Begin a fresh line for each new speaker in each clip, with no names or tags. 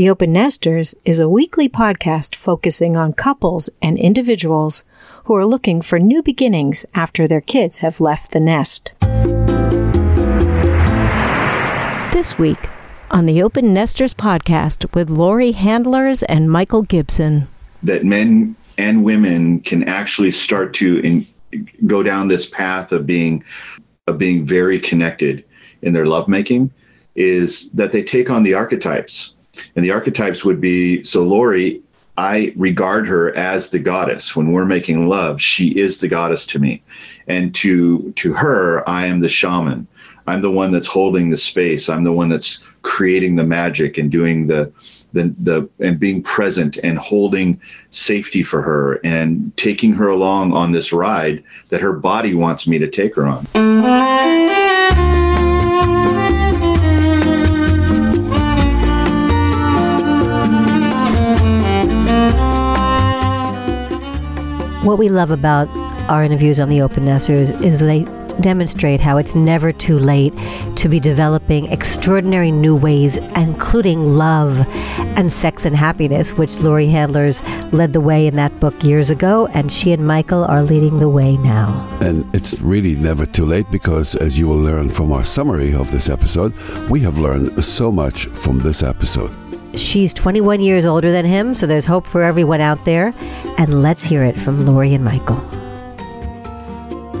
The Open Nesters is a weekly podcast focusing on couples and individuals who are looking for new beginnings after their kids have left the nest. This week on the Open Nesters podcast with Laurie Handlers and Michael Gibson.
That men and women can actually start to in, go down this path of being of being very connected in their lovemaking is that they take on the archetypes. And the archetypes would be so Laurie, I regard her as the goddess. When we're making love, she is the goddess to me. And to to her, I am the shaman. I'm the one that's holding the space. I'm the one that's creating the magic and doing the the, the and being present and holding safety for her and taking her along on this ride that her body wants me to take her on.
What we love about our interviews on the Open Nesters is they demonstrate how it's never too late to be developing extraordinary new ways, including love and sex and happiness, which Laurie Handlers led the way in that book years ago, and she and Michael are leading the way now.
And it's really never too late because, as you will learn from our summary of this episode, we have learned so much from this episode.
She's 21 years older than him, so there's hope for everyone out there. And let's hear it from Laurie and Michael.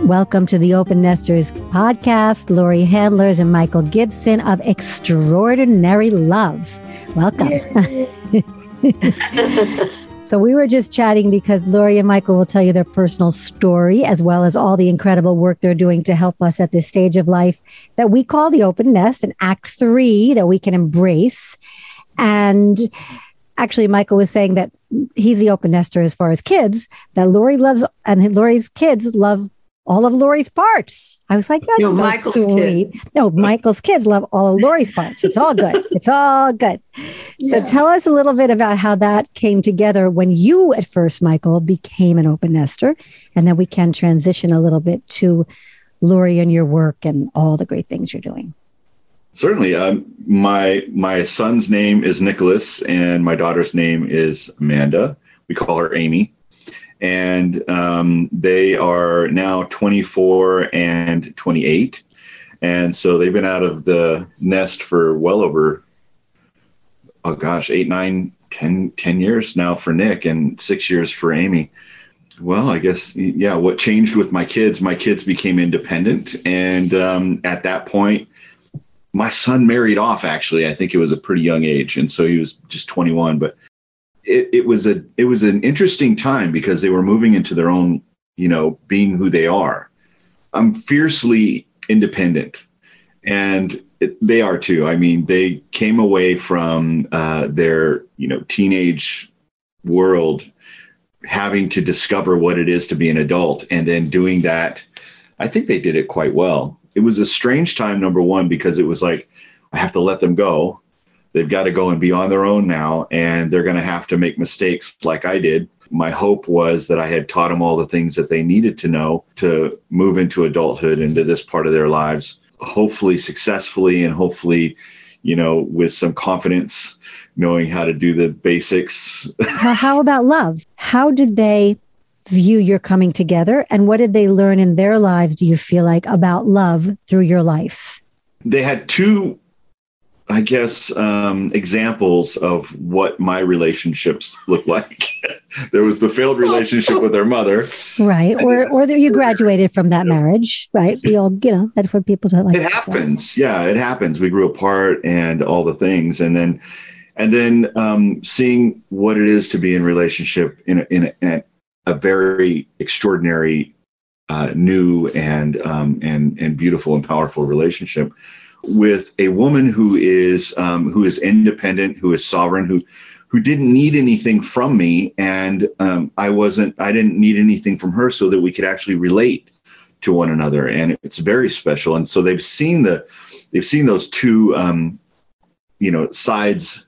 Welcome to the Open Nesters podcast. Laurie Handlers and Michael Gibson of Extraordinary Love. Welcome. so, we were just chatting because Laurie and Michael will tell you their personal story as well as all the incredible work they're doing to help us at this stage of life that we call the open nest and act three that we can embrace. And actually, Michael was saying that he's the open nester as far as kids, that Laurie loves, and Laurie's kids love all of Laurie's parts. I was like, that's know, so Michael's sweet. Kid. No, Michael's kids love all of Laurie's parts. It's all good. It's all good. Yeah. So tell us a little bit about how that came together when you at first, Michael, became an open nester. And then we can transition a little bit to Laurie and your work and all the great things you're doing.
Certainly. Um, my my son's name is Nicholas, and my daughter's name is Amanda. We call her Amy, and um, they are now 24 and 28, and so they've been out of the nest for well over oh gosh, eight, nine, ten, ten years now for Nick, and six years for Amy. Well, I guess yeah. What changed with my kids? My kids became independent, and um, at that point my son married off actually. I think it was a pretty young age. And so he was just 21 but it, it was a it was an interesting time because they were moving into their own you know being who they are. I'm fiercely independent and it, they are too. I mean they came away from uh, their you know teenage world having to discover what it is to be an adult and then doing that. I think they did it quite well it was a strange time, number one, because it was like, I have to let them go. They've got to go and be on their own now, and they're going to have to make mistakes like I did. My hope was that I had taught them all the things that they needed to know to move into adulthood, into this part of their lives, hopefully successfully and hopefully, you know, with some confidence, knowing how to do the basics.
how about love? How did they view your coming together? And what did they learn in their lives, do you feel like, about love through your life?
They had two, I guess, um, examples of what my relationships look like. there was the failed relationship with their mother.
Right. Or, or you graduated from that marriage, right? We all, you know, that's what people don't like.
It happens. Yeah, it happens. We grew apart and all the things. And then, and then um, seeing what it is to be in relationship in a, in a, a very extraordinary, uh, new and um, and and beautiful and powerful relationship with a woman who is um, who is independent, who is sovereign, who who didn't need anything from me, and um, I wasn't. I didn't need anything from her, so that we could actually relate to one another, and it's very special. And so they've seen the they've seen those two, um, you know, sides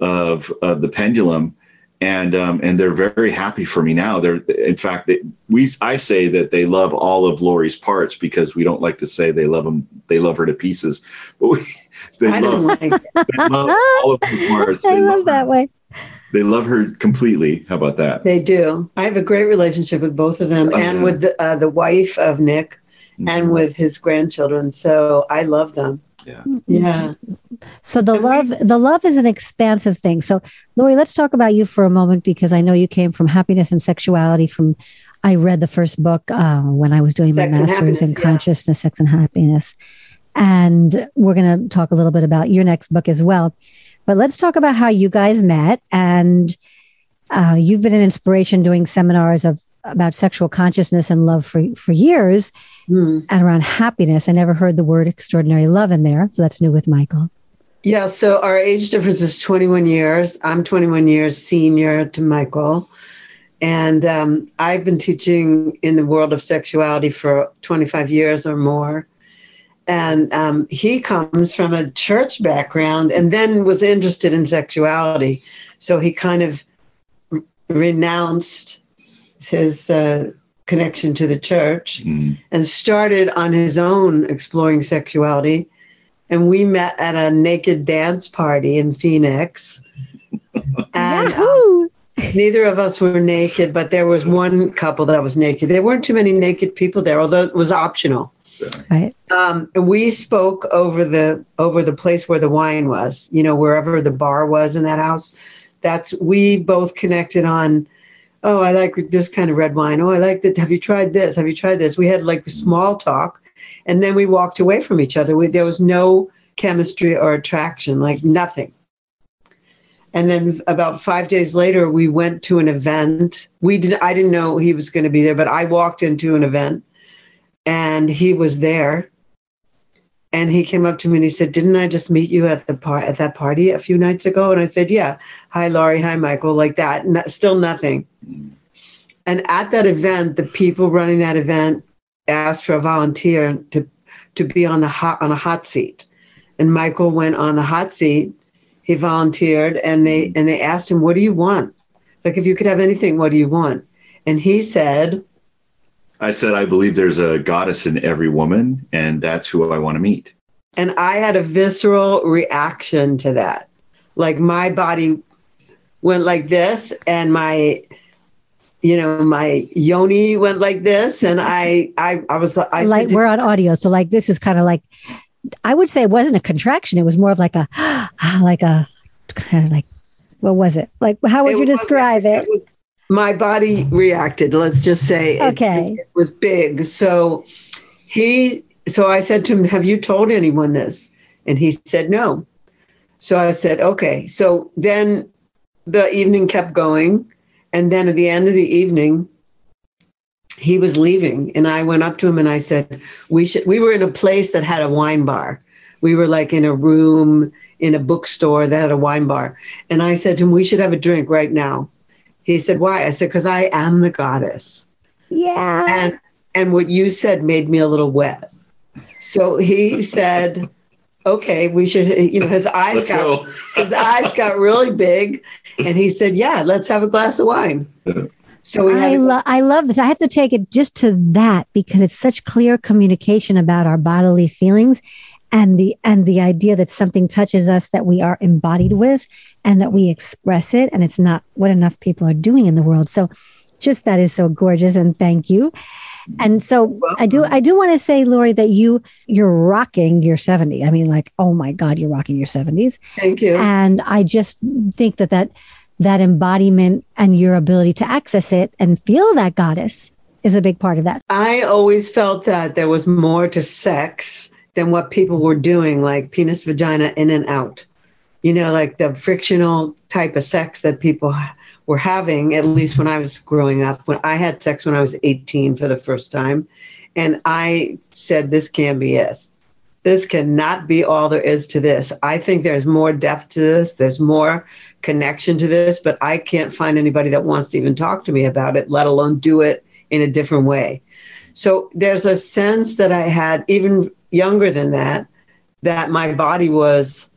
of of the pendulum and um, and they're very happy for me now. They're in fact they, we I say that they love all of Laurie's parts because we don't like to say they love them they love her to pieces, but we, they,
I
love,
like
they love all of her parts.
I
They
love
her-
that way.
They love her completely. How about that?
They do. I have a great relationship with both of them,
Oh,
and
yeah.
with the, uh, the wife of Nick, and
Mhm.
with his grandchildren. So I love them.
Yeah.
Yeah.
So the love, the love is an expansive thing. So, Laurie, let's talk about you for a moment because I know you came from happiness and sexuality. From I read the first book uh, when I was doing my
Sex and
master's in
Happiness, yeah.
consciousness, sex, and happiness, and we're going to talk a little bit about your next book as well. But let's talk about how you guys met, and uh, you've been an inspiration doing seminars of about sexual consciousness and love for for years
Hmm.
and around happiness. I never heard the word extraordinary love in there, so that's new with Michael.
Yeah. So our age difference is 21 years. I'm 21 years senior to Michael. And um, I've been teaching in the world of sexuality for 25 years or more. And um, he comes from a church background and then was interested in sexuality. So he kind of renounced his uh, connection to the church
Mm.
and started on his own exploring sexuality. And we met at a naked dance party in Phoenix. And um,
Yahoo!
neither of us were naked, but there was one couple that was naked. There weren't too many naked people there, although it was optional.
Right.
Um, and we spoke over the over the place where the wine was, you know, wherever the bar was in that house. That's we both connected on. Oh, I like this kind of red wine. Oh, I like that. Have you tried this? Have you tried this? We had like small talk, and then we walked away from each other. We, there was no chemistry or attraction, like nothing. And then about five days later, we went to an event. We did. I didn't know he was going to be there, but I walked into an event, and he was there. And he came up to me and he said, "Didn't I just meet you at the par- at that party a few nights ago?" And I said, "Yeah. Hi, Laurie. Hi, Michael. Like that. No, still nothing." And at that event, the people running that event asked for a volunteer to to be on the hot on a hot seat, and Michael went on the hot seat. He volunteered, and they and they asked him, "What do you want? Like, if you could have anything, what do you want?" And he said,
I said I believe there's a goddess in every woman, and that's who I want to meet.
And I had a visceral reaction to that. Like my body went like this, and my, you know, my yoni went like this, and I, I, I was, I
like
said,
we're on audio, so like this is kind of like I would say it wasn't a contraction. It was more of like a like a kind of like what was it? Like how would
It
you
was-
describe it?
was- my body reacted. Let's just say, it-
Okay.
it was big. So he, so I said to him, "Have you told anyone this?" And he said, "No." So I said, "Okay." So then the evening kept going, and then at the end of the evening, he was leaving, and I went up to him and I said, "We should." We were in a place that had a wine bar. We were like in a room in a bookstore that had a wine bar, and I said to him, "We should have a drink right now." He said, "Why?" I said, "Because I am the goddess."
Yeah.
and and what you said made me a little wet. So he said, "Okay, we should." You know, his eyes
Let's
got
go.
his eyes got really big, and he said, "Yeah, let's have a glass of wine." So we
I
had. a-
love I love this. I have to take it just to that because it's such clear communication about our bodily feelings and the and the idea that something touches us that we are embodied with and that we express it and it's not what enough people are doing in the world. So just that is so gorgeous and thank you. And so I do I do want to say Lori that you you're rocking your 70. I mean like oh my god you're rocking your 70s.
thank you.
And I just think that that that embodiment and your ability to access it and feel that goddess is a big part of that.
I always felt that there was more to sex than what people were doing, like penis, vagina, in and out. You know, like the frictional type of sex that people were having, at least when I was growing up. When I had sex when I was 18 for the first time, and I said, This can't be it. This cannot be all there is to this. I think there's more depth to this, there's more connection to this, but I can't find anybody that wants to even talk to me about it, let alone do it in a different way. So there's a sense that I had, even younger than that, that my body was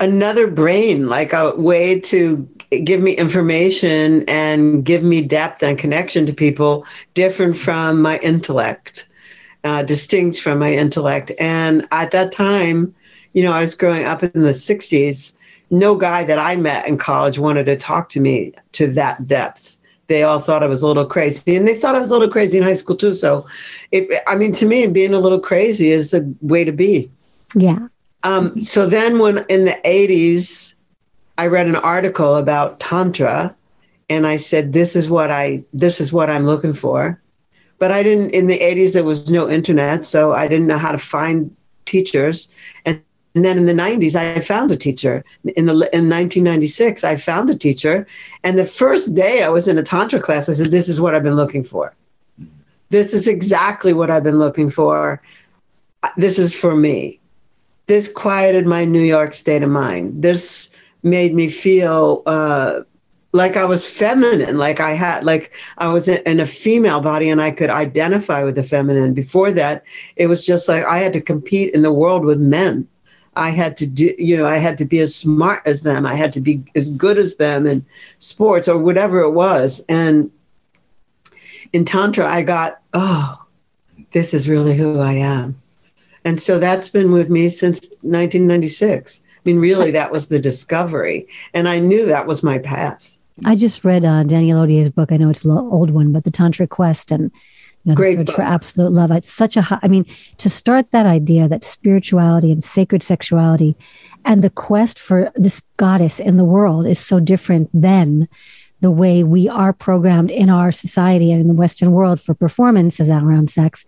another brain, like a way to give me information and give me depth and connection to people different from my intellect, uh, distinct from my intellect. And at that time, you know, I was growing up in the 60s. No guy that I met in college wanted to talk to me to that depth. They all thought I was a little crazy, and they thought I was a little crazy in high school too. So, it, I mean, to me, being a little crazy is the way to be.
Yeah.
Um, so then, when in the 80s, I read an article about Tantra, and I said, "This is what I this is what I'm looking for." But I didn't. In the 80s, there was no internet, so I didn't know how to find teachers. And, and then in the 90s, I found a teacher. In the in 1996, I found a teacher, and the first day I was in a tantra class, I said, "This is what I've been looking for. This is exactly what I've been looking for. This is for me." This quieted my New York state of mind. This made me feel uh, like I was feminine, like I had, like I was in a female body and I could identify with the feminine. Before that, it was just like I had to compete in the world with men. I had to do, you know, I had to be as smart as them. I had to be as good as them in sports or whatever it was. And in Tantra, I got, oh, this is really who I am. And so that's been with me since 1996. I mean, really, that was the discovery. And I knew that was my path.
I just read uh, Daniel Odier's book. I know it's an old one, but the Tantra Quest and you know,
Great
search
book.
for absolute love. It's such a high, I mean, to start that idea that spirituality and sacred sexuality and the quest for this goddess in the world is so different than the way we are programmed in our society and in the Western world for performances around sex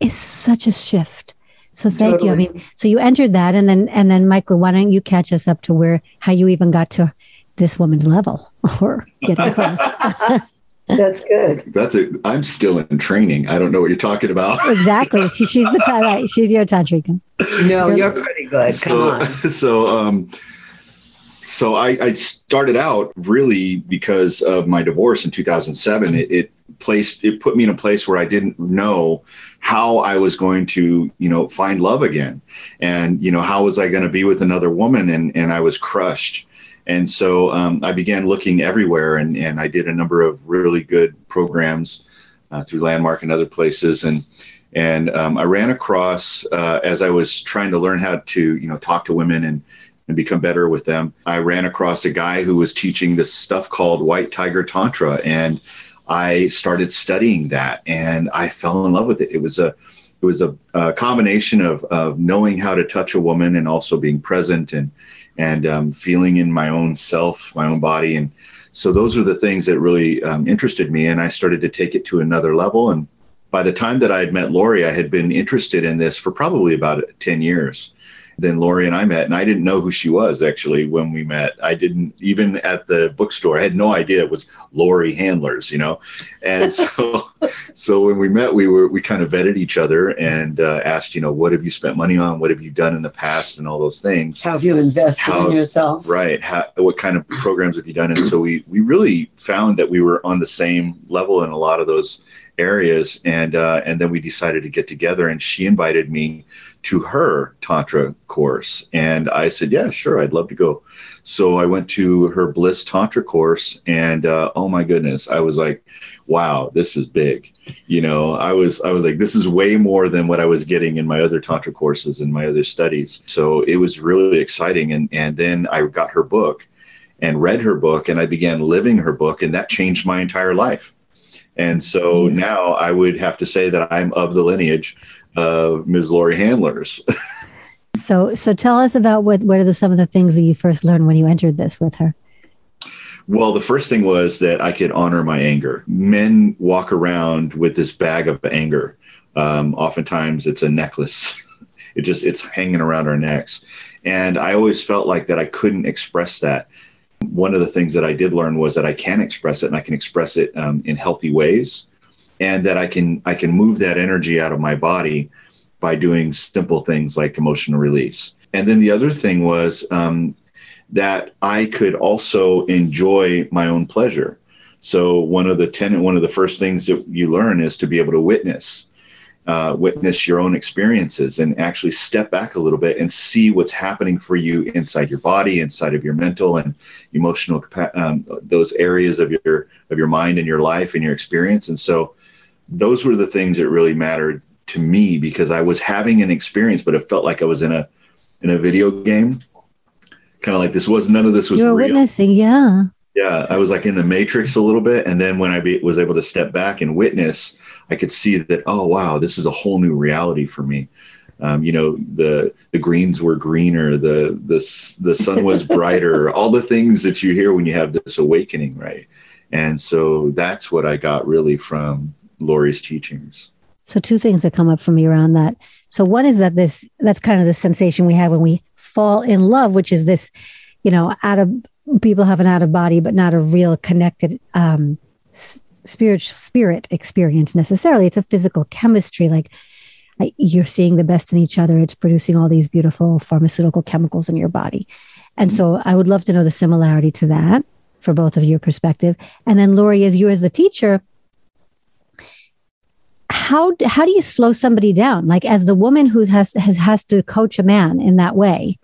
is such a shift. So thank you. I mean, so you entered that, and then and then Michael, why don't you catch us up to where how you even got to this woman's level or getting close?
That's good.
That's it. I'm still in training. I don't know what you're talking about.
exactly. She, she's the time. Right. She's your tantrika.
No, you're pretty good. Come
so,
on.
so, um, so I, I started out really because of my divorce in 2007. It, it placed, it put me in a place where I didn't know how I was going to, you know, find love again. And, you know, how was I going to be with another woman? And, and I was crushed. And so um, I began looking everywhere and, and I did a number of really good programs uh, through Landmark and other places. And, and um, I ran across, uh, as I was trying to learn how to, you know, talk to women and, and become better with them, I ran across a guy who was teaching this stuff called White Tiger Tantra. And I started studying that and I fell in love with it. It was a, it was a, a combination of, of knowing how to touch a woman and also being present and, and um, feeling in my own self, my own body. And so those are the things that really um, interested me. And I started to take it to another level. And by the time that I had met Laurie, I had been interested in this for probably about 10 years. Then Laurie and I met, and I didn't know who she was actually when we met. I didn't even at the bookstore. I had no idea it was Laurie Handlers, you know. And so, so when we met, we were we kind of vetted each other and uh, asked, you know, what have you spent money on? What have you done in the past, and all those things.
How have you invested
How-
in yourself?
Right. How, what kind of programs have you done? And so we we really found that we were on the same level in a lot of those areas, and uh, and then we decided to get together. And she invited me to her tantra course, and I said, yeah, sure, I'd love to go. So I went to her Bliss Tantra course, and uh, oh my goodness, I was like, wow, this is big. You know, I was I was like, this is way more than what I was getting in my other tantra courses and my other studies. So it was really exciting, and and then I got her book and read her book and I began living her book and that changed my entire life. And so now I would have to say that I'm of the lineage of Ms. Laurie Handlers.
So, so tell us about what what are the, some of the things that you first learned when you entered this with her?
well, the first thing was that I could honor my anger. Men walk around with this bag of anger. Um, oftentimes it's a necklace. it just it's hanging around our necks. And I always felt like that I couldn't express that. One of the things that I did learn was that I can express it and I can express it um, in healthy ways and that I can I can move that energy out of my body by doing simple things like emotional release. And then the other thing was um, that I could also enjoy my own pleasure. So one of the ten, one of the first things that you learn is to be able to witness. Uh, witness your own experiences and actually step back a little bit and see what's happening for you inside your body, inside of your mental and emotional um, those areas of your of your mind and your life and your experience. And so, those were the things that really mattered to me because I was having an experience, but it felt like I was in a in a video game. Kind of like this was none of this was.
You were
real.
witnessing, yeah.
Yeah, I was like in the matrix a little bit, and then when I be, was able to step back and witness, I could see that oh wow, this is a whole new reality for me. Um, you know, the the greens were greener, the the the sun was brighter, all the things that you hear when you have this awakening, right? And so that's what I got really from Laurie's teachings.
So two things that come up for me around that. So one is that this that's kind of the sensation we have when we fall in love, which is this, you know, out of people have an out of body, but not a real connected um, spiritual spirit experience necessarily. It's a physical chemistry, like you're seeing the best in each other. It's producing all these beautiful pharmaceutical chemicals in your body. And so I would love to know the similarity to that for both of your perspective. And then Laurie, as you as the teacher, how how do you slow somebody down? Like as the woman who has has has to coach a man in that way,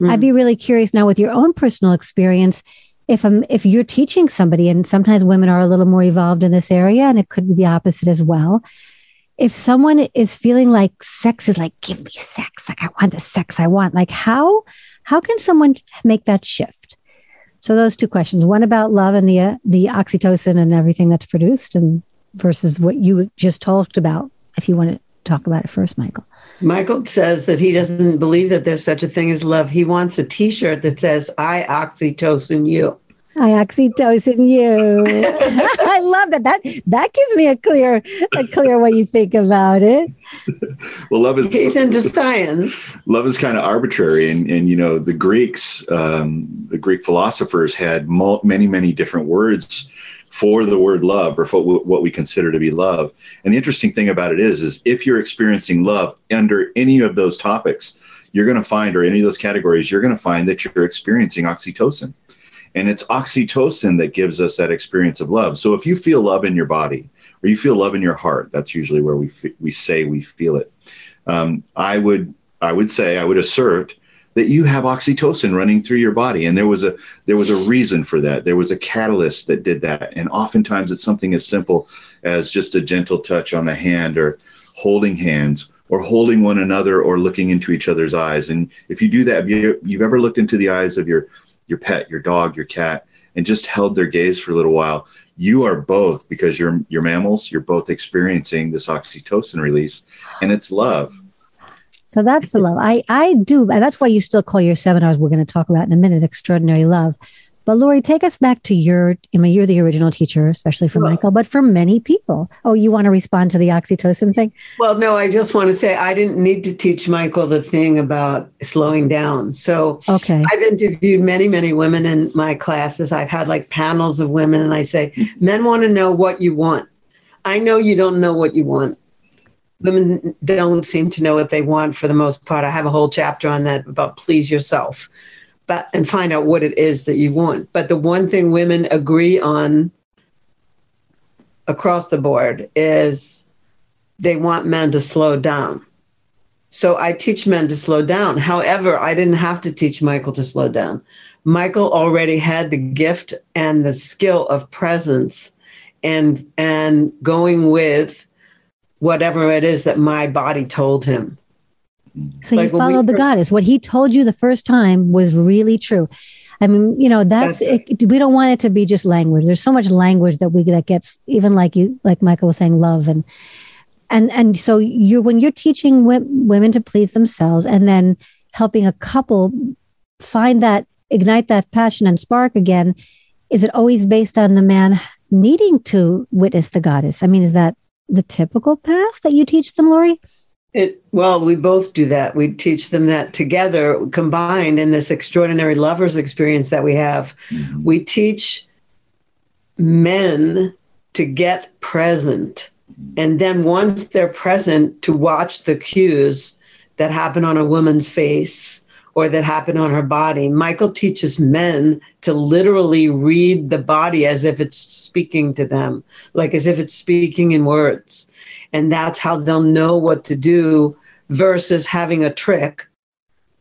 mm. I'd be really curious now with your own personal experience if I'm if you're teaching somebody, and sometimes women are a little more evolved in this area, and it could be the opposite as well. If someone is feeling like sex is like, give me sex, like I want the sex I want, like how how can someone make that shift? So those two questions: one about love and the uh, the oxytocin and everything that's produced, and versus what you just talked about. If you want to talk about it first, Michael.
Michael says that he doesn't believe that there's such a thing as love. He wants a T-shirt that says "I oxytocin you."
I oxytocin you. I love that. That that gives me a clear a clear way you think about it.
well, love is
he's into science.
Love is kind of arbitrary, and and you know the Greeks, um, the Greek philosophers had many many different words for the word love or for what we consider to be love. And the interesting thing about it is, is if you're experiencing love under any of those topics, you're going to find, or any of those categories, you're going to find that you're experiencing oxytocin. And it's oxytocin that gives us that experience of love. So if you feel love in your body or you feel love in your heart, that's usually where we, f- we say we feel it. Um, I would I would say I would assert that you have oxytocin running through your body. And there was a there was a reason for that. There was a catalyst that did that. And oftentimes it's something as simple as just a gentle touch on the hand or holding hands or holding one another or looking into each other's eyes. And if you do that you, you've ever looked into the eyes of your your pet your dog your cat and just held their gaze for a little while you are both because you're you're mammals you're both experiencing this oxytocin release. And it's love
so that's the love. I I do, and that's why you still call your seminars. We're going to talk about in a minute. Extraordinary love. But Laurie, take us back to your. I mean, you're the original teacher, especially for well, Michael, but for many people. Oh, you want to respond to the oxytocin thing?
Well, no, I just want to say I didn't need to teach Michael the thing about slowing down. So,
okay,
I've interviewed many, many women in my classes. I've had like panels of women, and I say, men want to know what you want. I know you don't know what you want women don't seem to know what they want for the most part. I have a whole chapter on that about please yourself, but and find out what it is that you want. But the one thing women agree on across the board is they want men to slow down. So I teach men to slow down. However, I didn't have to teach Michael to slow down. Michael already had the gift and the skill of presence and and going with whatever it is that my body told him.
So like you followed the goddess. What he told you the first time was really true. I mean, you know, that's, that's it, we don't want it to be just language. There's so much language that we that gets even like you, like Michael was saying, love and and and so you're when you're teaching women to please themselves and then helping a couple find that ignite that passion and spark again. Is it always based on the man needing to witness the goddess? I mean, is that the typical path that you teach them, Laurie?
It well, we both do that. We teach them that together, combined in this extraordinary lovers experience that we have. Mm-hmm. We teach men to get present, and then once they're present, to watch the cues that happen on a woman's face or that happen on her body. Michael teaches men to literally read the body as if it's speaking to them, like as if it's speaking in words. and that's how they'll know what to do versus having a trick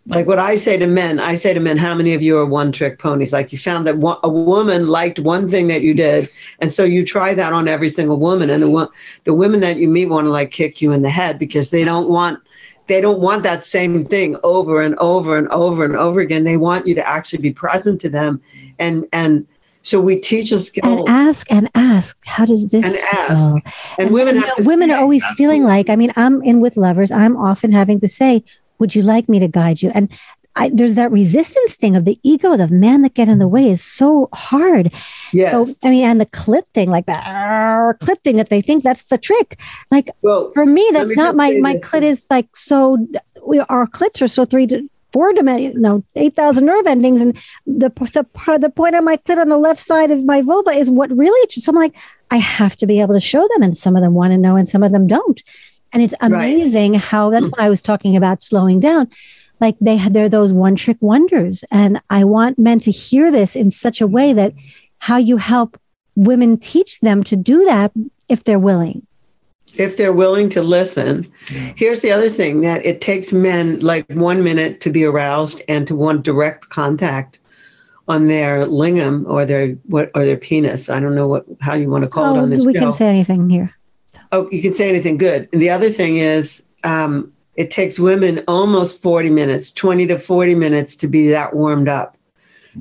like what I say to men, I say to men, how many of you are one trick ponies? Like you found that a woman liked one thing that you did. And so you try that on every single woman. And the, the women that you meet want to like kick you in the head because they don't want, they don't want that same thing over and over and over and over again. They want you to actually be present to them. And, and, so we teach a skill
and ask and ask. How does this
and ask?
feel?
And, women,
you know, women are always feeling like. I mean, I'm in with lovers. I'm often having to say, would you like me to guide you? And I, there's that resistance thing of the ego, the man that get in the way is so hard.
Yes.
So, I mean, and the clit thing, like the uh, clit thing that they think that's the trick. Like
well,
for me, that's me not my, my clit is like so, we, our clits are so three to four dimension, no, 8,000 nerve endings. And the, the point on my clit on the left side of my vulva is what really, so I'm like, I have to be able to show them. And some of them want to know and some of them don't. And it's amazing right. how that's what I was talking about slowing down. Like they they're those one trick wonders. And I want men to hear this in such a way that how you help women teach them to do that if they're willing.
If they're willing to listen. Here's the other thing that it takes men like one minute to be aroused and to want direct contact on their lingam or their what or their penis. I don't know what how you want to call oh, it on this.
We
show.
can say anything here.
Oh, you can say anything good. And the other thing is, um, it takes women almost 40 minutes, 20 to 40 minutes to be that warmed up.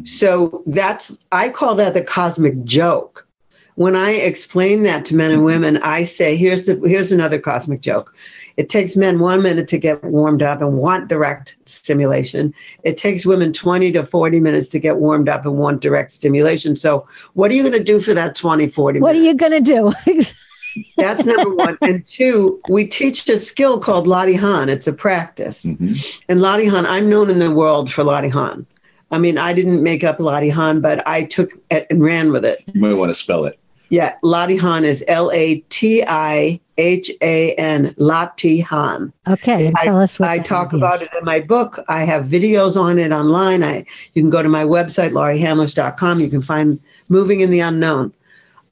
So that's, I call that the cosmic joke. When I explain that to men and women, I say, here's the, here's another cosmic joke. It takes men one minute to get warmed up and want direct stimulation. It takes women 20 to 40 minutes to get warmed up and want direct stimulation. So, what are you going to do for that 20, 40
What
minutes?
are you going to do?
That's number one. and two, we teach a skill called Latihan. It's a practice. Mm-hmm. And Latihan, I'm known in the world for Latihan. I mean, I didn't make up Latihan, but I took it and ran with it.
You might want to spell it.
Yeah, Latihan is L A T I H A N, Latihan.
Okay, and tell
I,
us what
I talk about it in my book. I have videos on it online. I you can go to my website, lauriehandlers.com. You can find Moving in the Unknown.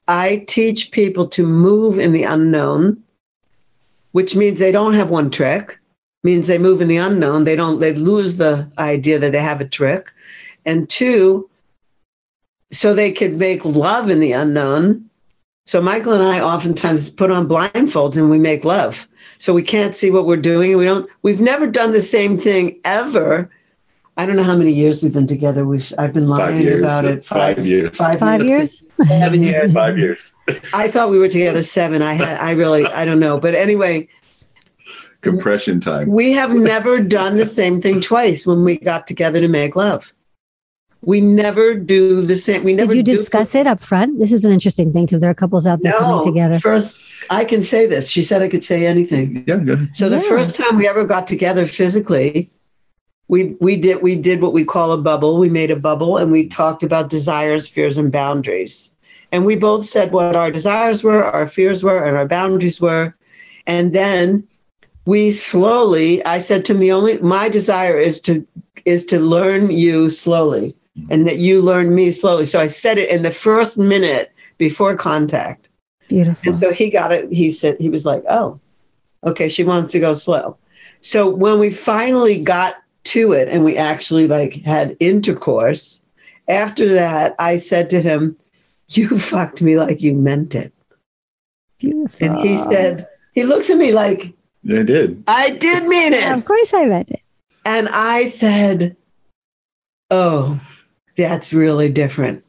I teach people to move in the unknown, which means they don't have one trick, means they move in the unknown. They don't, they lose the idea that they have a trick. And two, so they could make love in the unknown. So Michael and I oftentimes put on blindfolds and we make love. So we can't see what we're doing. We don't, we've never done the same thing ever I don't know how many years we've been together. We've I've been lying
years,
about it.
Five, five years.
Five, five years.
years? Seven years.
Five years.
I thought we were together seven. I had. I really. I don't know. But anyway.
Compression time.
We have never done the same thing twice when we got together to make love. We never do the same. We never.
Did you discuss it up front? This is an interesting thing because there are couples out there
no,
coming together.
First, I can say this. She said I could say anything.
Yeah, good.
So the yeah. first time we ever got together physically, we we did we did what we call a bubble. We made a bubble and we talked about desires, fears, and boundaries. And we both said what our desires were, our fears were, and our boundaries were. And then we slowly, I said to him, the only my desire is to is to learn you slowly and that you learn me slowly. So I said it in the first minute before contact.
Beautiful.
And so he got it. He said he was like, "Oh, okay, she wants to go slow." So when we finally got to it. And we actually like had intercourse. After that i said to him you fucked me like you meant it.
Beautiful.
and he said he looks at me like
i did.
I did mean it.
Of course i meant it.
And i said oh that's really different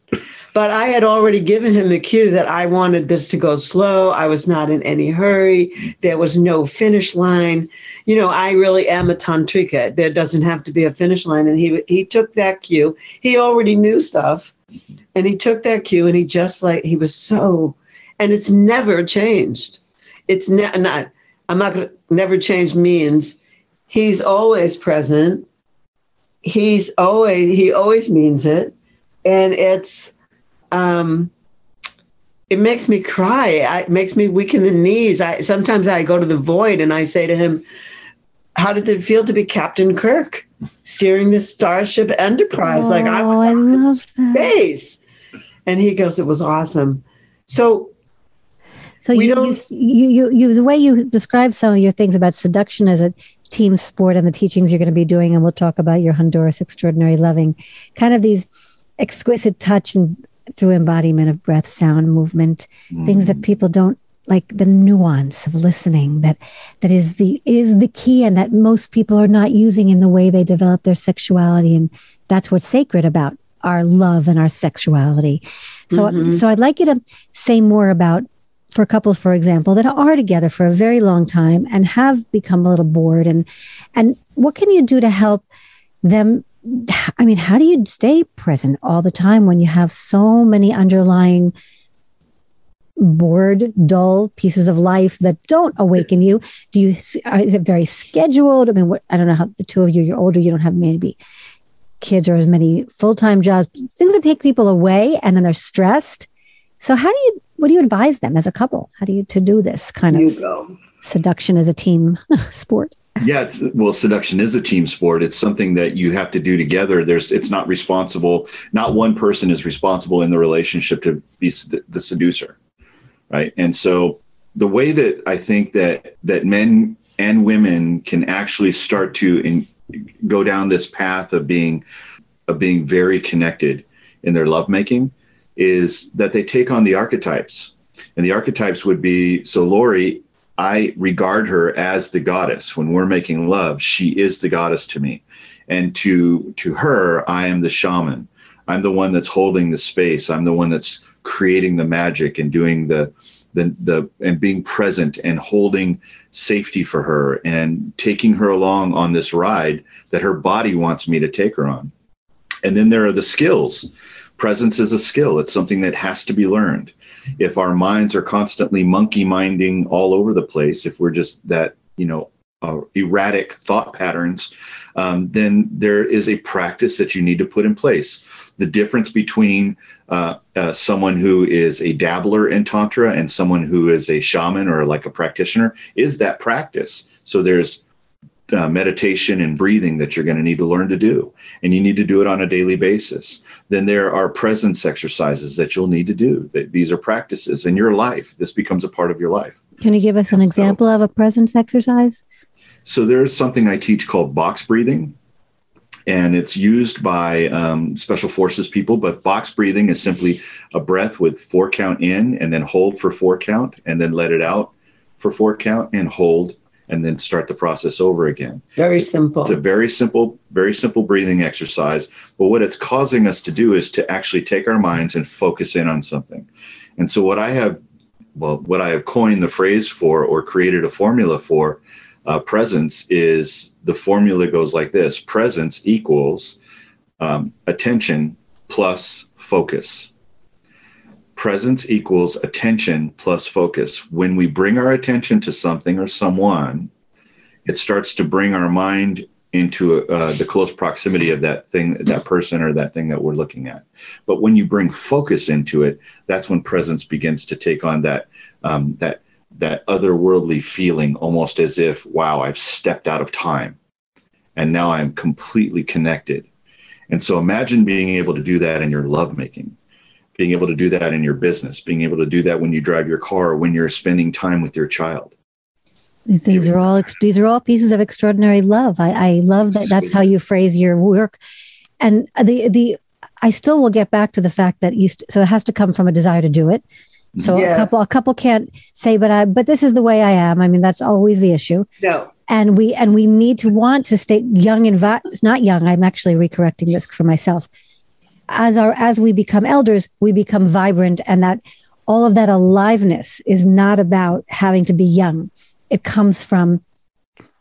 but I had already given him the cue that I wanted this to go slow. I was not in any hurry. There was no finish line. You know, I really am a tantrika. There doesn't have to be a finish line. And he he took that cue. He already knew stuff, and he took that cue, and he just like he was so, and it's never changed. It's ne- not. I'm not gonna never change means he's always present. He's always he always means it, and it's um, it makes me cry. I, it makes me weak in the knees. I sometimes I go to the void and I say to him, "How did it feel to be Captain Kirk, steering the Starship Enterprise?
Oh,
like I
was I love that.
space." And he goes, "It was awesome." So
So you, you, you, you, you, the way you describe some of your things about seduction as a team sport and the teachings you're going to be doing, and we'll talk about your Honduras extraordinary loving, kind of these exquisite touch and through embodiment of breath, sound, movement, mm. things that people don't like the nuance of listening that that is the is the key and that most people are not using in the way they develop their sexuality and that's what's sacred about our love and our sexuality so mm-hmm. so i'd like you to say more about for couples for example that are together for a very long time and have become a little bored and and what can you do to help them i mean how do you stay present all the time when you have so many underlying bored, dull pieces of life that don't awaken you? Do you is it very scheduled? I mean, what, I don't know how the two of you you're older. You don't have maybe kids or as many full time jobs. Things that take people away, and then they're stressed. So, how do you? What do you advise them as a couple? How do you to do this kind you of go. seduction as a team sport?
Yeah well seduction is a team sport. It's something that you have to do together. There's it's not responsible not one person is responsible in the relationship to be the seducer right? And so the way that i think that that men and women can actually start to in, go down this path of being of being very connected in their lovemaking is that they take on the archetypes. And the archetypes would be so laurie i regard her as the goddess when we're making love she is the goddess to me and to to her i am the shaman i'm the one that's holding the space i'm the one that's creating the magic and doing the the the and being present and holding safety for her and taking her along on this ride that her body wants me to take her on. And then there are the skills. Presence is a skill. It's something that has to be learned. If our minds are constantly monkey minding all over the place, if we're just that, you know, uh, erratic thought patterns, um, then there is a practice that you need to put in place the difference between uh, uh, someone who is a dabbler in tantra and someone who is a shaman or like a practitioner is that practice. So there's uh, meditation and breathing that you're going to need to learn to do, and you need to do it on a daily basis. Then there are presence exercises that you'll need to do. That these are practices in your life. This becomes a part of your life.
Can you give us an example so, of a presence exercise?
So there's something I teach called box breathing and it's used by um, special forces people. But box breathing is simply a breath with four count in and then hold for four count and then let it out for four count and hold and then start the process over again.
Very simple.
It's a very simple, very simple breathing exercise. But what it's causing us to do is to actually take our minds and focus in on something. And so what I have, well, what I have coined the phrase for or created a formula for uh, presence is the formula goes like this presence equals um, attention plus focus. Presence equals attention plus focus. When we bring our attention to something or someone, it starts to bring our mind into uh, the close proximity of that thing, that person, or that thing that we're looking at. But when you bring focus into it, that's when presence begins to take on that um, that that otherworldly feeling, almost as if, wow, I've stepped out of time and now I'm completely connected. And so imagine being able to do that in your lovemaking, being able to do that in your business, being able to do that when you drive your car, when you're spending time with your child.
These, these are all these are all pieces of extraordinary love. I, I love that. That's how you phrase your work, and the the I still will get back to the fact that you. St- so it has to come from a desire to do it. So yes. a couple a couple can't say, but I but this is the way I am. I mean, that's always the issue.
No.
And we and we need to want to stay young and vi- not young. I'm actually recorrecting this for myself. As our as we become elders, we become vibrant, and that all of that aliveness is not about having to be young. It comes from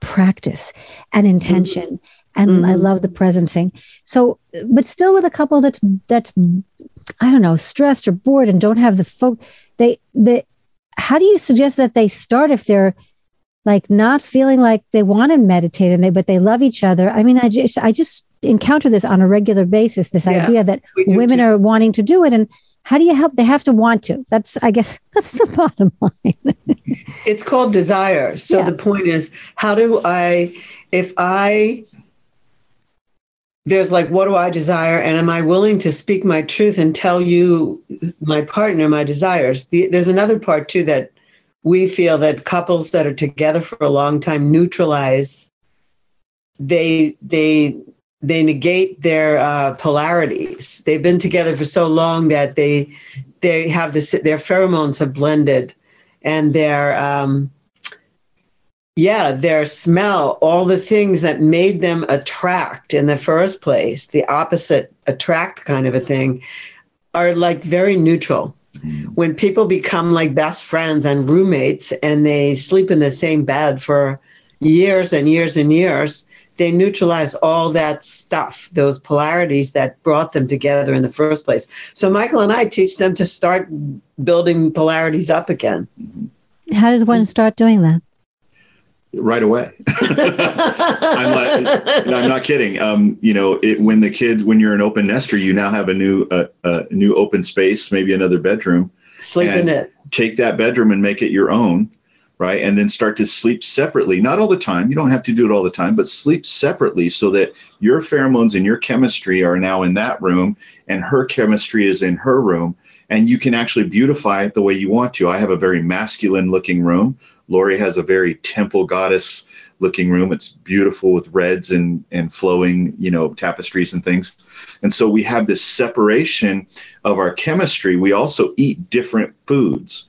practice and intention. Mm-hmm. And mm-hmm. I love the presencing. So, but still with a couple that's that's I don't know, stressed or bored and don't have the folk they they how do you suggest that they start if they're like not feeling like they want to meditate and they but they love each other? I mean, I just I just encounter this on a regular basis, this yeah, idea that women too. are wanting to do it. And how do you help? They have to want to. That's i guess that's the bottom line.
It's called desire. So yeah. the point is how do i if i there's like what do i desire? And am i willing to speak my truth and tell you my partner my desires? The, there's another part too that we feel that couples that are together for a long time neutralize they they they negate their uh, polarities. They've been together for so long that they they have this their pheromones have blended, and their um, yeah their smell, all the things that made them attract in the first place, the opposite attract kind of a thing, are like very neutral. When people become like best friends and roommates and they sleep in the same bed for years and years and years, they neutralize all that stuff, those polarities that brought them together in the first place. So Michael and I teach them to start building polarities up again.
How does one start doing that?
right away. I'm, like, I'm not kidding. Um, you know, it, when the kids, when you're an open nester, you now have a new, uh, a new open space, maybe another bedroom.
Sleep in it.
Take that bedroom and make it your own, right? And then start to sleep separately. Not all the time. You don't have to do it all the time, but sleep separately so that your pheromones and your chemistry are now in that room, and her chemistry is in her room. And you can actually beautify it the way you want to. I have a very masculine looking room. Laurie has a very temple goddess looking room. It's beautiful with reds and and flowing, you know, tapestries and things. And so we have this separation of our chemistry. We also eat different foods.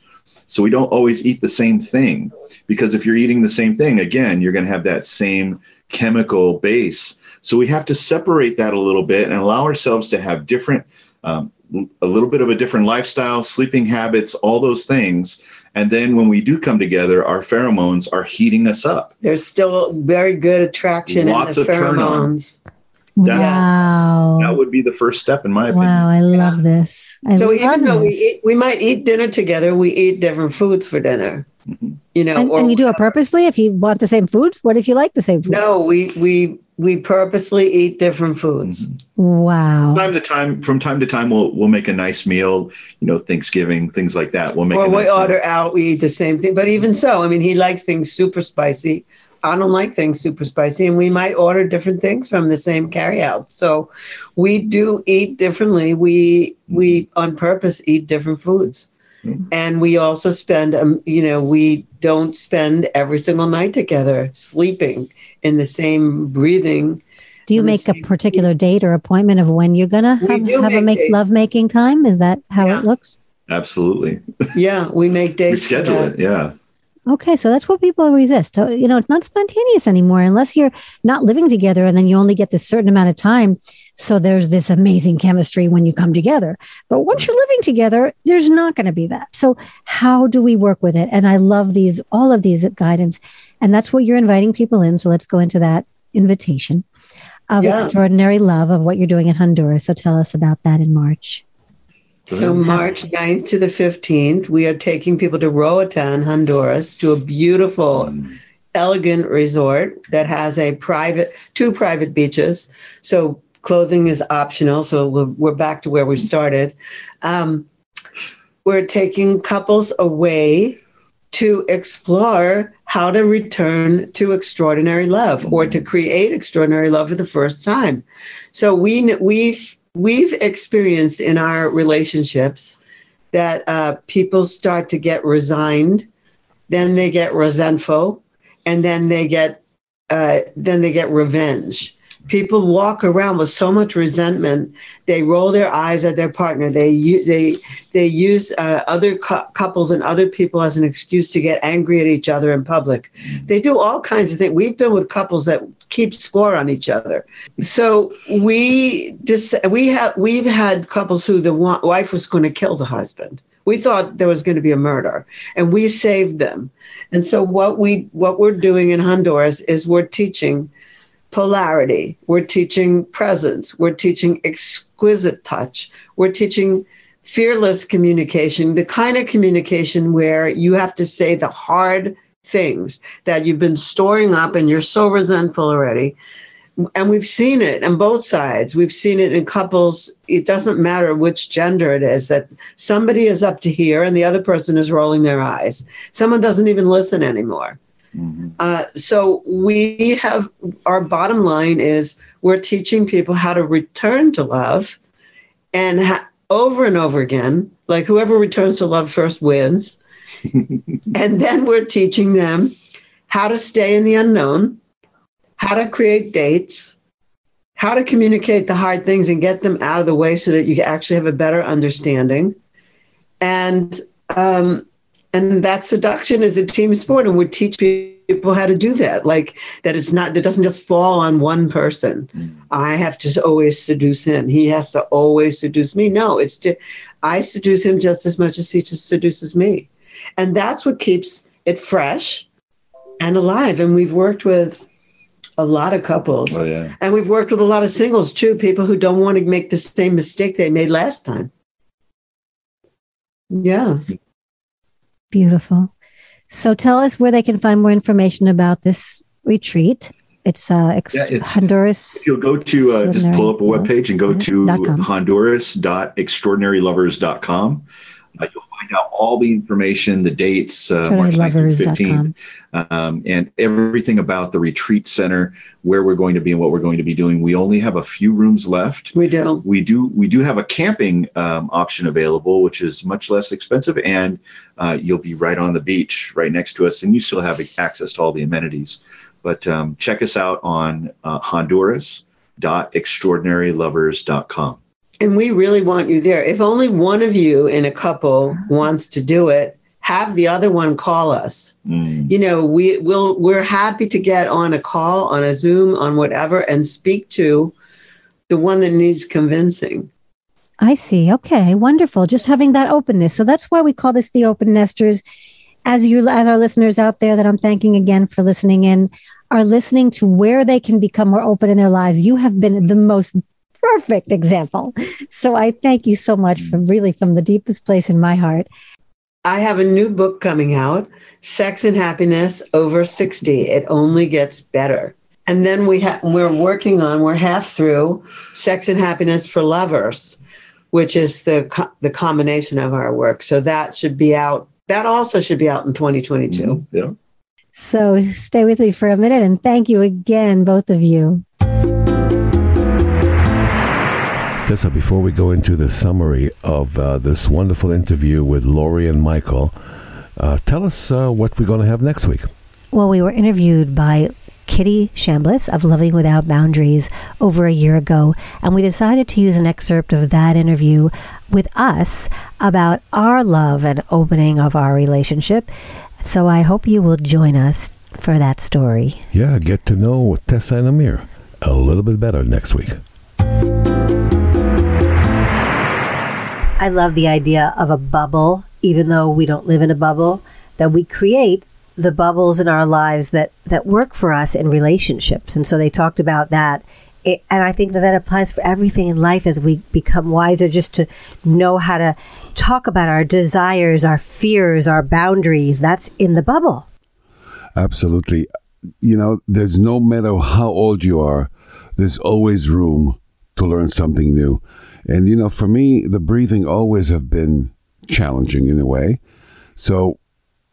So we don't always eat the same thing because if you're eating the same thing, again, you're going to have that same chemical base. So we have to separate that a little bit and allow ourselves to have different um, a little bit of a different lifestyle, sleeping habits, all those things. And then when we do come together, our pheromones are heating us up.
There's still very good attraction
Lots
in the
of turn on.
Pheromones.
That's-
wow.
That would be the first step, in my opinion.
Wow, I love this. I
so
love
even though we eat, we might eat dinner together, we eat different foods for dinner.
Mhm.
You know,
and,
or
and you do it purposely if you want the same foods? What if you like the same foods?
no, we we we purposely eat different foods.
Wow.
Time to time, from time to time, we'll we'll make a nice meal. You know, Thanksgiving, things like that. We'll make.
Or
a
we
nice meal.
order out, we eat the same thing. But even so, I mean, he likes things super spicy. I don't like things super spicy, and we might order different things from the same carryout. So we do eat differently. We we on purpose eat different foods,
Mhm.
and we also spend. Um, you know, we don't spend every single night together sleeping in the same breathing.
Do you make a
same-
particular date or appointment of when you're gonna
We
have,
do
have a
make
make love making time? Is that how
Yeah.
it looks?
Absolutely,
Yeah, we make
we
dates. for
schedule it. Yeah,
Okay, so that's what people resist. So, you know, it's not spontaneous anymore unless you're not living together and then you only get this certain amount of time. So there's this amazing chemistry when you come together. But once you're living together, there's not going to be that. So how do we work with it? And I love these, all of these guidance. And that's what you're inviting people in. So let's go into that invitation of
Yeah.
extraordinary love of what you're doing in Honduras. So tell us about that in March.
So March 9th to the 15th, we are taking people to Roatan, Honduras, to a beautiful,
Mm.
elegant resort that has a private, two private beaches. So clothing is optional. So we're, we're back to where we started. Um, we're taking couples away to explore how to return to extraordinary love or to create extraordinary love for the first time. So we we've we've experienced in our relationships that uh, people start to get resigned, then they get resentful, and then they get uh, then they get revenge. People walk around with so much resentment. They roll their eyes at their partner. They they they use uh, other cou- couples and other people as an excuse to get angry at each other in public. They do all kinds of things. We've been with couples that keep score on each other. So we just we have we've had couples who the wife was going to kill the husband. We thought there was going to be a murder, and we saved them. And so what we what we're doing in Honduras is we're teaching polarity. We're teaching presence. We're teaching exquisite touch. We're teaching fearless communication, the kind of communication where you have to say the hard things that you've been storing up and you're so resentful already. And we've seen it on both sides. We've seen it in couples. It doesn't matter which gender it is, that somebody is up to here and the other person is rolling their eyes. Someone doesn't even listen anymore.
Mhm.
Uh, so we have our bottom line is we're teaching people how to return to love and ha- over and over again like whoever returns to love first wins and then we're teaching them how to stay in the unknown, how to create dates, how to communicate the hard things and get them out of the way so that you actually have a better understanding. And um, and that seduction is a team sport, and we teach people how to do that. Like that, it's not that doesn't just fall on one person. Mm. I have to always seduce him. He has to always seduce me. No, it's to I seduce him just as much as he just seduces me, and that's what keeps it fresh and alive. And we've worked with a lot of couples.
Oh, yeah.
And we've worked with a lot of singles too, people who don't want to make the same mistake they made last time. Yes.
Beautiful. So tell us where they can find more information about this retreat. It's uh ex-
Yeah, it's-
Honduras.
If you'll go to uh, just pull up a webpage and go to
Dot com.
honduras.extraordinarylovers.com. Uh, you'll find out all the information, the dates, uh, March 9th through 15th, um, and everything about the retreat center, where we're going to be and what we're going to be doing. We only have a few rooms left.
We do.
We do we do have a camping um, option available, which is much less expensive, and uh, you'll be right on the beach, right next to us, and you still have access to all the amenities. But um, check us out on uh, Honduras.extraordinarylovers.com.
And we really want you there. If only one of you in a couple wants to do it, have the other one call us.
Mm.
You know, we will we're happy to get on a call, on a Zoom, on whatever, and speak to the one that needs convincing.
I see. Okay, wonderful. Just having that openness. So that's why we call this the open nesters. As you, as our listeners out there that I'm thanking again for listening in, are listening to where they can become more open in their lives. You have been the most perfect example. So I thank you so much from really from the deepest place in my heart.
I have a new book coming out, Sex and Happiness Over 60. It only gets better. And then we ha- we're working on, we're half through Sex and Happiness for Lovers, which is the co- the combination of our work. So that should be out. That also should be out in 2022. Mm-hmm.
Yeah.
So stay with me for a minute and thank you again, both of you.
Tessa, before we go into the summary of uh, this wonderful interview with Laurie and Michael, uh, tell us uh, what we're going to have next week.
Well, we were interviewed by Kitty Chambliss of Loving Without Boundaries over a year ago, and we decided to use an excerpt of that interview with us about our love and opening of our relationship. So I hope you will join us for that story.
Yeah, get to know Tessa and Amir a little bit better next week.
I love the idea of a bubble, even though we don't live in a bubble, that we create the bubbles in our lives that, that work for us in relationships. And so they talked about that. It, and I think that that applies for everything in life as we become wiser, just to know how to talk about our desires, our fears, our boundaries. That's in the bubble.
Absolutely. You know, there's no matter how old you are, there's always room to learn something new. And, you know, for me, the breathing always have been challenging in a way. So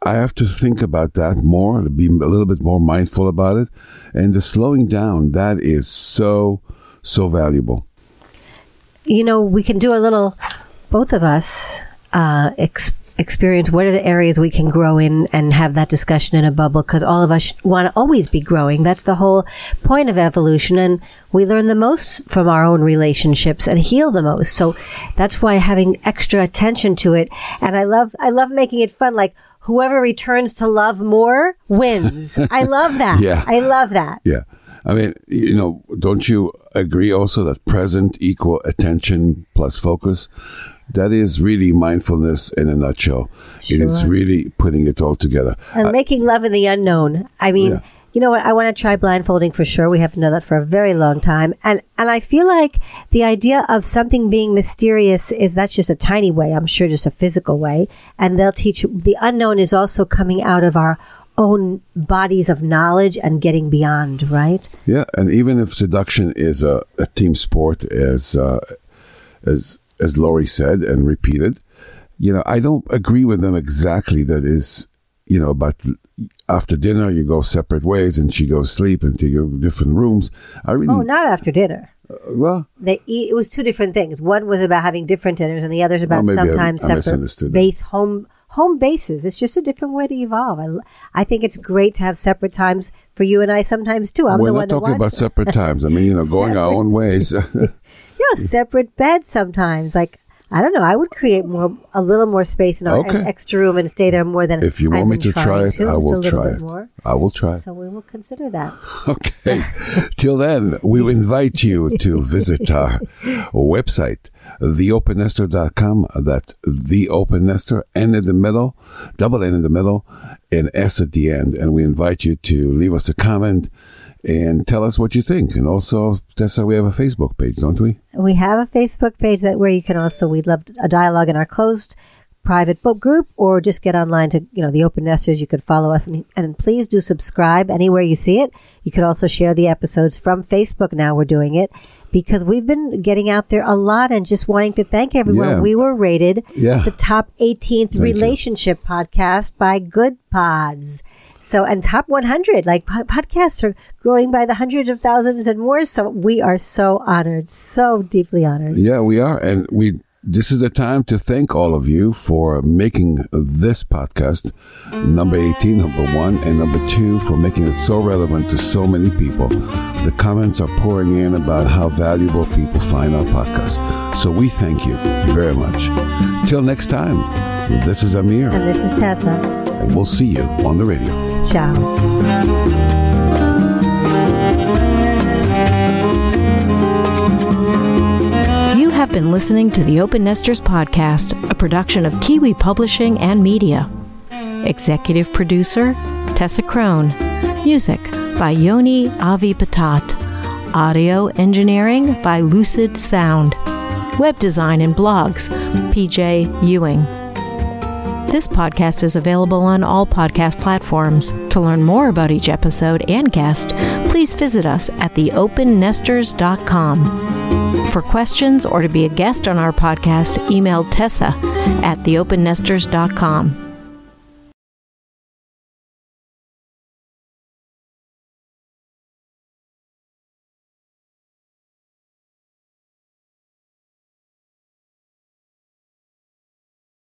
I have to think about that more, be a little bit more mindful about it. And the slowing down, that is so, so valuable.
you know, we can do a little, both of us, uh, experience what are the areas we can grow in and have that discussion in a bubble because all of us want to always be growing. That's the whole point of evolution. And we learn the most from our own relationships and heal the most. So that's why having extra attention to it. And I love, I love making it fun. Like, Whoever returns to love more wins. I love that.
Yeah.
I love that.
Yeah. I mean, you know, don't you agree also that present equal attention plus focus? That is really mindfulness in a nutshell. It is really putting it all together.
And making love in the unknown. I mean,
Yeah.
you know what? I want to try blindfolding for sure. We haven't done that for a very long time. And and I feel like the idea of something being mysterious is that's just a tiny way, I'm sure just a physical way. And they'll teach the unknown is also coming out of our own bodies of knowledge and getting beyond, right?
Yeah, and even if seduction is a, a team sport, as uh, as as Laurie said and repeated, you know, I don't agree with them exactly. That is, you know, but after dinner you go separate ways, and she goes sleep into to go different rooms. I really,
Oh, not after dinner.
Uh, well,
They eat, it was two different things. One was about having different dinners, and the other other's about
I-
sometimes
I
separate base home home bases. It's just a different way to evolve. I, I think it's great to have separate times for you and I sometimes too.
I'm We're not talking about separate times. I mean, you know, going our own ways.
know, separate beds sometimes. Like I don't know. I would create more, a little more space in our okay. extra room and stay there more than.
If you want me to try it, to, I will try it.
More.
I will try.
So we will consider that.
Okay. Till then, we invite you to visit our website, theopennester.com. That's the open nester, N in the middle, double N in the middle, and S at the end. And we invite you to leave us a comment and tell us what you think. And also, Tessa, we have a Facebook page, don't we?
We have a Facebook page that where you can also we'd love a dialogue in our closed private book group or just get online to you know the open nesters you could follow us and, and please do subscribe anywhere you see it you could also share the episodes from facebook now we're doing it because we've been getting out there a lot and just wanting to thank everyone yeah. we were rated
yeah.
the top 18th thank relationship you. podcast by good pods so, and top 100, like podcasts are growing by the hundreds of thousands and more. So, we are so honored, so deeply honored.
Yeah, we are. And we, this is the time to thank all of you for making this podcast number 18, number one, and number two, for making it so relevant to so many people. The comments are pouring in about how valuable people find our podcast. So we thank you very much. Till next time, this is Amir.
And this is Tessa.
And we'll see you on the radio.
Ciao.
Been listening to the Open Nesters Podcast, a production of Kiwi Publishing and Media. Executive producer, Tessa Crone. Music by Yoni Avi Patat. Audio engineering by Lucid Sound. Web design and blogs, PJ Ewing. This podcast is available on all podcast platforms. To learn more about each episode and guest, please visit us at theopennesters.com. For questions or to be a guest on our podcast, email Tessa at theopennesters.com.